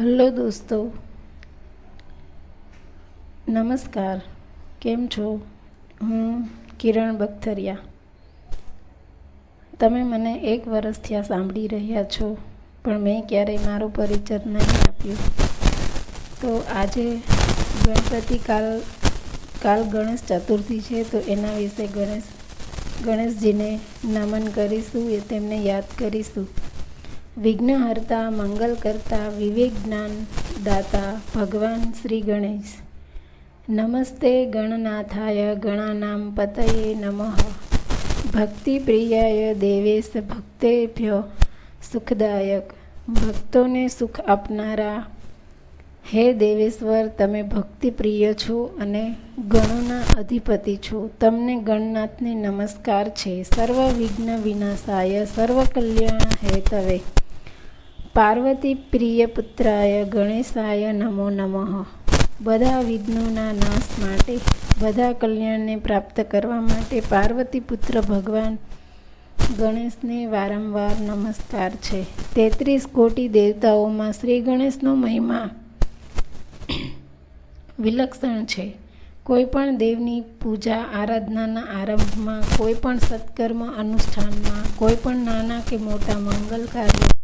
Hello દોસ્તો. નમસ્કાર. કેમ છો? હું કિરણ બખ્તરિયા તમે મને એક વર્ષ થયા સાંભળી રહ્યા છો, પણ મેં ક્યારેય મારો પરિચય નહીં આપ્યો. તો આજે ગણપતિ કાલ કાલ ગણેશ ચતુર્થી છે, તો એના વિશે ગણેશ, ગણેશજીને નમન કરીશું, એ તેમને યાદ કરીશું. વિઘ્નહર્તા મંગલ કરતા વિવેક જ્ઞાન દાતા, ભગવાન શ્રી ગણેશ. નમસ્તે ગણનાથાય ગણાનામ પતયે નમઃ. ભક્તિ પ્રિયાય દેવેશ ભક્તેભ્ય સુખદાયક. ભક્તોને સુખ આપનારા. હે દેવેશ્વર, તમે ભક્તિ પ્રિય છો અને ગણોના અધિપતિ છો. તમને ગણનાથને નમસ્કાર છે. સર્વ વિઘ્ન વિનાશાય સર્વ કલ્યાણ હેતવે પાર્વતી પ્રિય પુત્રાય ગણેશાય નમો નમઃ. બધા વિઘ્નોના નાશ માટે, બધા કલ્યાણને પ્રાપ્ત કરવા માટે પાર્વતી પુત્ર ભગવાન ગણેશને વારંવાર નમસ્કાર છે. તેત્રીસ કોટી દેવતાઓમાં શ્રી ગણેશનો મહિમા વિલક્ષણ છે. કોઈ પણ દેવની પૂજા આરાધનાના આરંભમાં કોઈ પણ સત્કર્મ અનુષ્ઠાનમાં, કોઈપણ નાના કે મોટા મંગલ કાર્ય